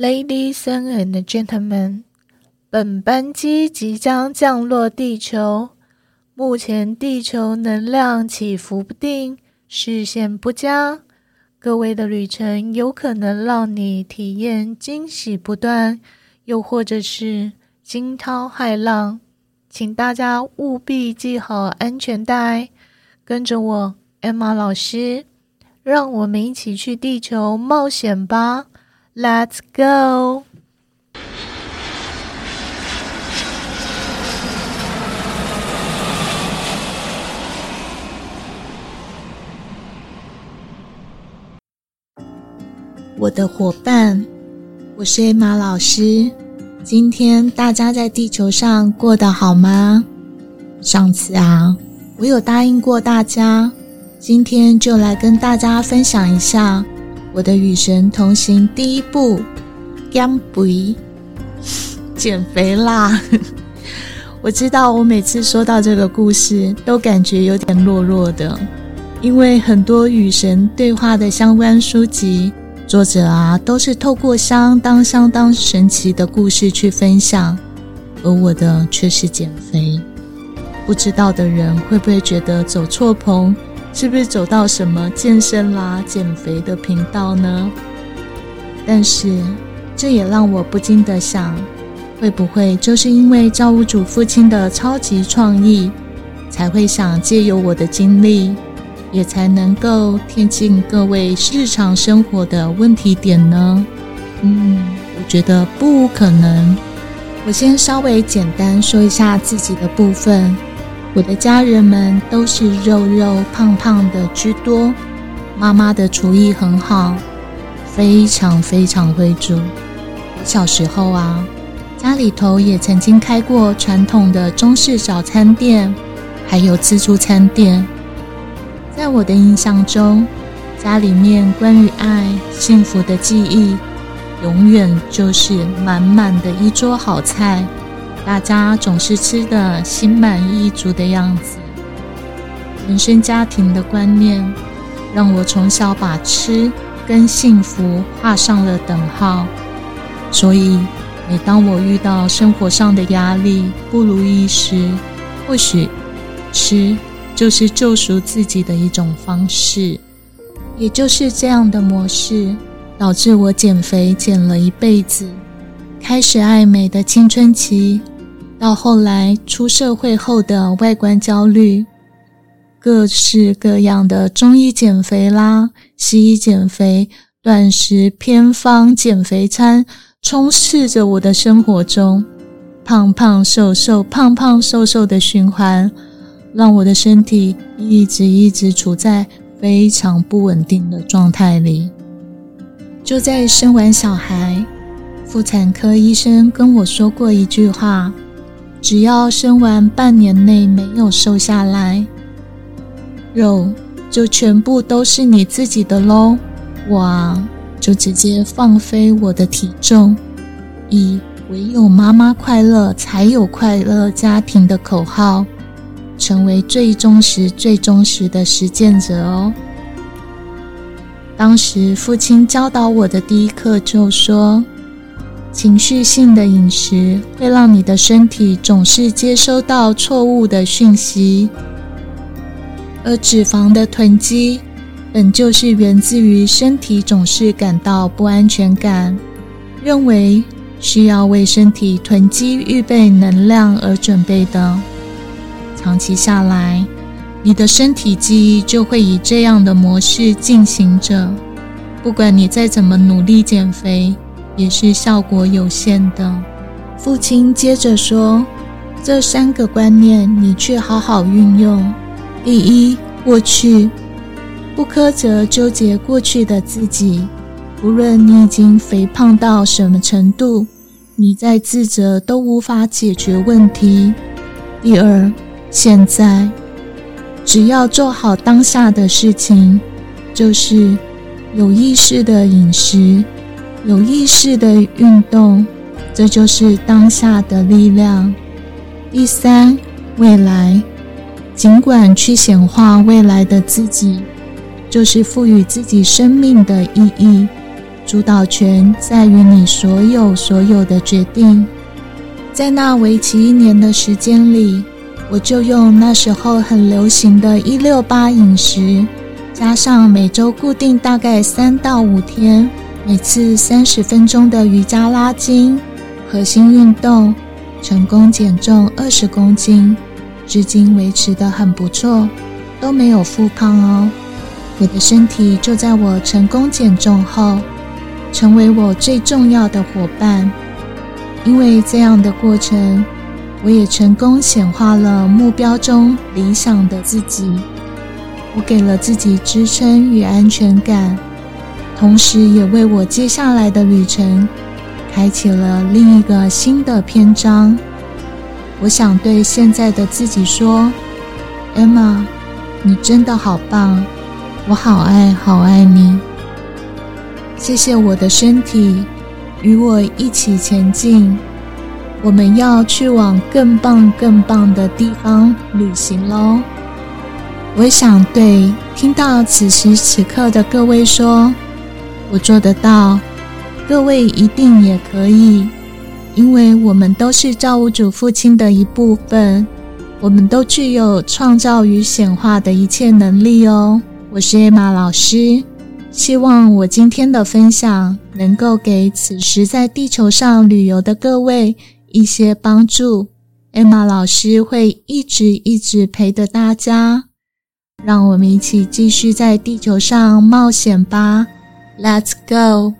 Ladies and gentlemen，本班机即将降落地球。目前地球能量起伏不定，视线不佳。各位的旅程有可能让你体验惊喜不断，又或者是惊涛骇浪。请大家务必系好安全带，跟着我，Emma 老师，让我们一起去地球冒险吧！Let's go！我的伙伴，我是 Emma 老师。今天大家在地球上过得好吗？上次啊，我有答应过大家，今天就来跟大家分享一下。我的与神同行第一步，减肥，减肥啦！我知道，我每次说到这个故事，都感觉有点弱弱的，因为很多与神对话的相关书籍，作者啊都是透过相当相当神奇的故事去分享，而我的却是减肥。不知道的人会不会觉得走错棚？是不是走到什么健身啦、减肥的频道呢？但是这也让我不禁地想，会不会就是因为造物主父亲的超级创意，才会想借由我的经历，也才能够贴近各位日常生活的问题点呢？嗯，我觉得不可能。我先稍微简单说一下自己的部分。我的家人们都是肉肉胖胖的居多，妈妈的厨艺很好，非常非常会煮。小时候啊，家里头也曾经开过传统的中式早餐店，还有自助餐店。在我的印象中，家里面关于爱、幸福的记忆，永远就是满满的一桌好菜。大家总是吃得心满意足的样子。原生家庭的观念，让我从小把吃跟幸福画上了等号。所以，每当我遇到生活上的压力、不如意时，或许吃就是救赎自己的一种方式。也就是这样的模式，导致我减肥减了一辈子，开始爱美的青春期。到后来出社会后的外观焦虑，各式各样的中医减肥啦、西医减肥、断食偏方、减肥餐，充斥着我的生活中，胖胖瘦瘦、胖胖瘦瘦的循环，让我的身体一直一直处在非常不稳定的状态里。就在生完小孩，妇产科医生跟我说过一句话。只要生完半年内没有瘦下来，肉就全部都是你自己的喽！哇，就直接放飞我的体重，以唯有妈妈快乐才有快乐家庭的口号，成为最忠实、最忠实的实践者哦。当时父亲教导我的第一课就说。情绪性的饮食会让你的身体总是接收到错误的讯息，而脂肪的囤积本就是源自于身体总是感到不安全感，认为需要为身体囤积预备能量而准备的。长期下来，你的身体记忆就会以这样的模式进行着，不管你再怎么努力减肥。也是效果有限的。父亲接着说：“这三个观念你去好好运用。第一，过去不苛责纠结过去的自己，无论你已经肥胖到什么程度，你再自责都无法解决问题。第二，现在只要做好当下的事情，就是有意识的饮食。”有意识的运动，这就是当下的力量。第三，未来，尽管去显化未来的自己，就是赋予自己生命的意义，主导权在于你所有所有的决定。在那为期一年的时间里，我就用那时候很流行的一六八饮食，加上每周固定大概三到五天，每次三十分钟的瑜伽拉筋、核心运动，成功减重二十公斤，至今维持的很不错，都没有复胖哦。我的身体就在我成功减重后，成为我最重要的伙伴。因为这样的过程，我也成功显化了目标中理想的自己。我给了自己支撑与安全感，同时也为我接下来的旅程开启了另一个新的篇章。我想对现在的自己说：“Emma，你真的好棒。”我好爱好爱你，谢谢我的身体，与我一起前进。我们要去往更棒更棒的地方旅行喽！我想对听到此时此刻的各位说，我做得到，各位一定也可以，因为我们都是造物主父亲的一部分，我们都具有创造与显化的一切能力哦。我是 Emma 老师，希望我今天的分享能够给此时在地球上旅游的各位一些帮助。Emma 老师会一直一直陪着大家，让我们一起继续在地球上冒险吧！Let's go！